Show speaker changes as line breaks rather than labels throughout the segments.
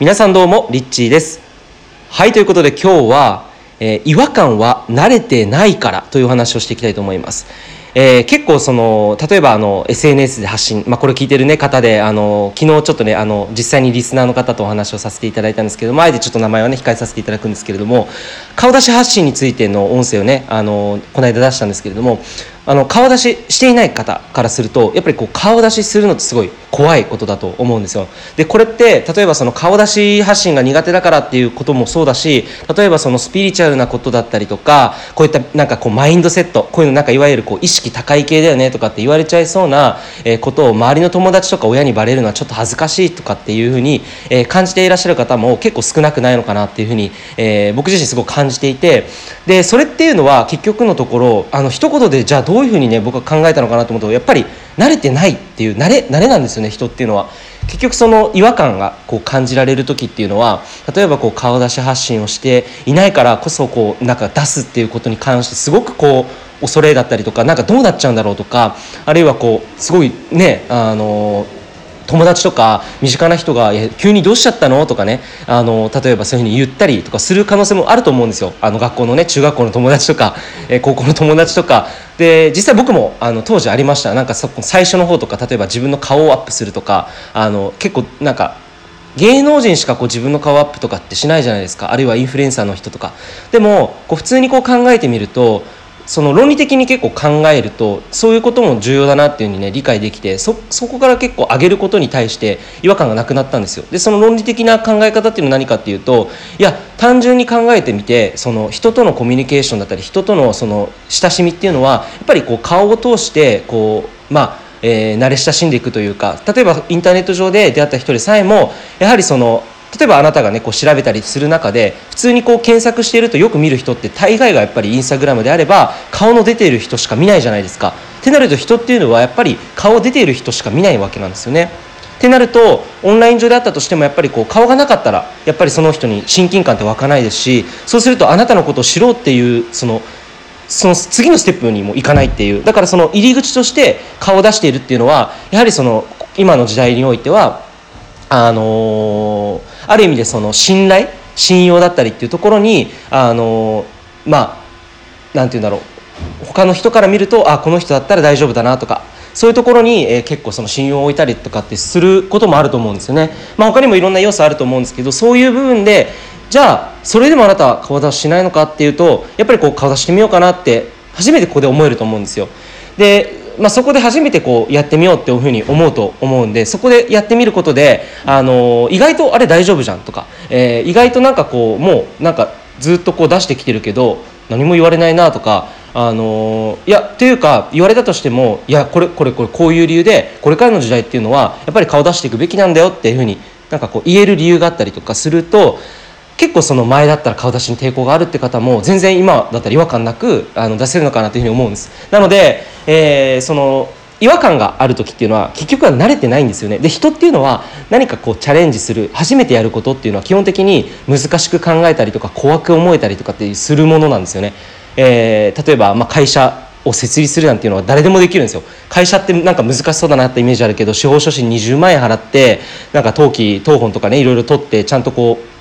皆さんどうもリッチーです。はいということで今日は、えー、違和感は慣れてないからという話をしていきたいと思います。えー、結構その例えばあの SNS で発信、まあ、これ聞いてる、ね、方であの昨日ちょっとねあの実際にリスナーの方とお話をさせていただいたんですけどもあえてちょっと名前はね控えさせていただくんですけれども顔出し発信についての音声をねあのこの間出したんですけれどもあの顔出ししていない方からするとやっぱりこう顔出しするのってすごい怖いことだと思うんですよ。でこれって例えばその顔出し発信が苦手だからっていうこともそうだし例えばそのスピリチュアルなことだったりとかこういったなんかこうマインドセットこういうのなんかいわゆるこう意識高い系だよねとかって言われちゃいそうなことを周りの友達とか親にバレるのはちょっと恥ずかしいとかっていうふうに感じていらっしゃる方も結構少なくないのかなっていうふうに僕自身すごく感じていてでそれっていうのは結局のところあの一言でじゃあどういうふうにね僕は考えたのかなと思うとやっぱり慣れてないっていう慣れ慣れなんですよね人っていうのは。結局その違和感がこう感じられる時っていうのは例えばこう顔出し発信をしていないからこそこうなんか出すっていうことに関してすごくこう恐れだったりとかなんかどうなっちゃうんだろうとかあるいはこうすごいねあの友達とか身近な人が「急にどうしちゃったの?」とかねあの例えばそういうふうに言ったりとかする可能性もあると思うんですよ。あの学校のね中学校の友達とか、え高校の友達とか。で実際僕もあの当時ありました。なんか最初の方とか例えば自分の顔をアップするとかあの結構なんか芸能人しかこう自分の顔アップとかってしないじゃないですか。あるいはインフルエンサーの人とか。でもこう普通にこう考えてみるとその論理的に結構考えるとそういうことも重要だなっていうふうにね理解できてそこから結構上げることに対して違和感がなくなったんですよ。でその論理的な考え方っていうのは何かっていうといや単純に考えてみてその人とのコミュニケーションだったり人とのその親しみっていうのはやっぱりこう顔を通してこうまあえー、慣れ親しんでいくというか例えばインターネット上で出会った人でさえもやはりその例えばあなたがねこう調べたりする中で普通にこう検索しているとよく見る人って大概がやっぱりインスタグラムであれば顔の出ている人しか見ないじゃないですか。ってなると人っていうのはやっぱり顔出ている人しか見ないわけなんですよね。ってなるとオンライン上であったとしてもやっぱりこう顔がなかったらやっぱりその人に親近感って湧かないですしそうするとあなたのことを知ろうっていうそのその次のステップにもいかないっていうだからその入り口として顔を出しているっていうのはやはりその今の時代においてはあのある意味でその信頼信用だったりっていうところにあのまあなんて言うんだろう他の人から見るとあこの人だったら大丈夫だなとかそういうところに、えー、結構その信用を置いたりとかってすることもあると思うんですよね。まあ、他にもいろんな要素あると思うんですけどそういう部分でじゃあそれでもあなたは顔出ししないのかっていうとやっぱりこう顔出してみようかなって初めてここで思えると思うんですよ。でまあ、そこで初めてこうやってみようっていうふうに思うと思うんでそこでやってみることで、あの意外とあれ大丈夫じゃんとか、えー、意外となんかこうもうなんかずっとこう出してきてるけど何も言われないなとか、あのいやというか言われたとしてもいやこれこれこれこういう理由でこれからの時代っていうのはやっぱり顔出していくべきなんだよっていうふうになんかこう言える理由があったりとかすると結構その前だったら顔出しに抵抗があるって方も全然今だったら違和感なくあの出せるのかなというふうに思うんです。なので、えー、その違和感がある時っていうのは結局は慣れてないんですよね。で人っていうのは何かこうチャレンジする初めてやることっていうのは基本的に難しく考えたりとか怖く思えたりとかってするものなんですよね、えー、例えばまあ会社を設立するなんていうのは誰でもできるんですよ。会社ってなんか難しそうだなってイメージあるけど司法書士20万円払ってなんか登記謄本とかねいろいろ取ってちゃんとこう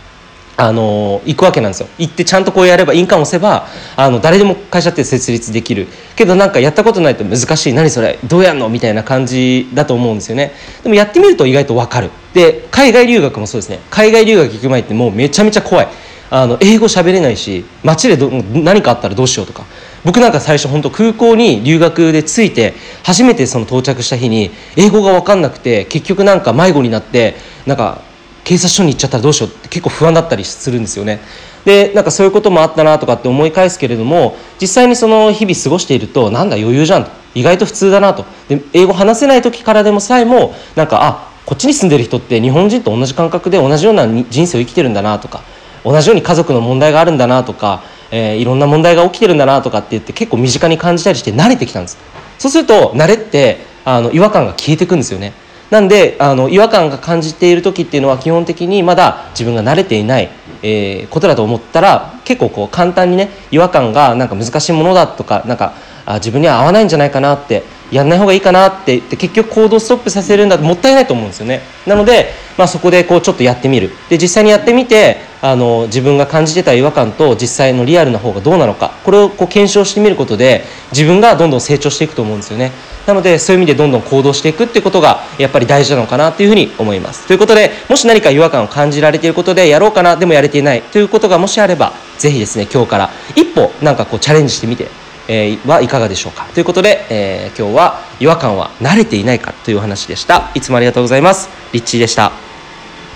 あの行くわけなんですよ。行ってちゃんとこうやれば印鑑押せばあの誰でも会社って設立できる。けどなんかやったことないと難しい。何それ？どうやんの？みたいな感じだと思うんですよね。でもやってみると意外と分かる。で海外留学もそうですね。海外留学行く前ってもうめちゃめちゃ怖い。あの英語喋れないし街でど何かあったらどうしようとか。僕なんか最初本当空港に留学で着いて初めてその到着した日に英語が分かんなくて結局なんか迷子になってなんか警察署に行っちゃったらどうしようって結構不安だったりするんですよね。でなんかそういうこともあったなとかって思い返すけれども実際にその日々過ごしているとなんだ余裕じゃんと。意外と普通だなと。で英語話せない時からでもさえもなんかあこっちに住んでる人って日本人と同じ感覚で同じような人生を生きてるんだなとか同じように家族の問題があるんだなとか、えー、いろんな問題が起きてるんだなとかって言って結構身近に感じたりして慣れてきたんです。そうすると慣れってあの違和感が消えてくんですよね。なんであの違和感が感じている時っていうのは基本的にまだ自分が慣れていない、えー、ことだと思ったら結構こう簡単にね違和感がなんか難しいものだとかなんかあ自分には合わないんじゃないかなってやんない方がいいかなってって結局行動ストップさせるんだともったいないと思うんですよね。なので、まあ、そこでこうちょっとやってみる。で実際にやってみてあの自分が感じてた違和感と実際のリアルな方がどうなのかこれをこう検証してみることで自分がどんどん成長していくと思うんですよね。なのでそういう意味でどんどん行動していくっていうことがやっぱり大事なのかなというふうに思います。ということでもし何か違和感を感じられていることでやろうかなでもやれていないということがもしあればぜひですね今日から一歩なんかこうチャレンジしてみてえー、はいかがでしょうか。ということで、えー、今日は違和感は慣れていないかというお話でした。いつもありがとうございます。リッチーでした。